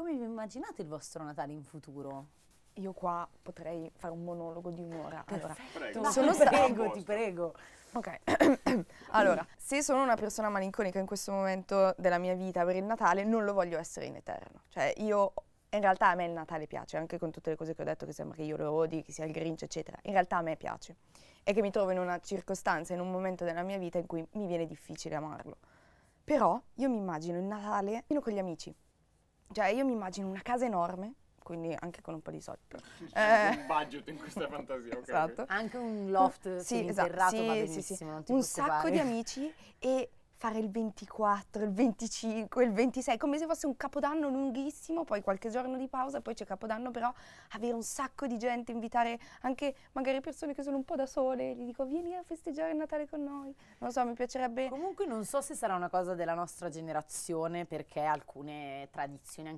come vi immaginate il vostro Natale in futuro? Io qua potrei fare un monologo di un'ora. Allora, Prego. No, sono prego, ti prego. ok. allora, se sono una persona malinconica in questo momento della mia vita per il Natale, non lo voglio essere in eterno. Cioè, io in realtà a me il Natale piace, anche con tutte le cose che ho detto, che sembra che io lo odi, che sia il Grinch, eccetera. In realtà a me piace. E che mi trovo in una circostanza, in un momento della mia vita in cui mi viene difficile amarlo. Però io mi immagino il Natale con gli amici. Cioè, io mi immagino una casa enorme, quindi anche con un po' di soldi. però. C'è Eh. un budget in questa fantasia, ok? Esatto. Anche un loft Sì, esatto, va sì, benissimo, sì, sì. non ti Un sacco di amici e fare il 24, il 25, il 26, come se fosse un capodanno lunghissimo, poi qualche giorno di pausa, poi c'è capodanno, però avere un sacco di gente, invitare anche magari persone che sono un po' da sole, gli dico vieni a festeggiare il Natale con noi. Non so, mi piacerebbe Comunque non so se sarà una cosa della nostra generazione perché alcune tradizioni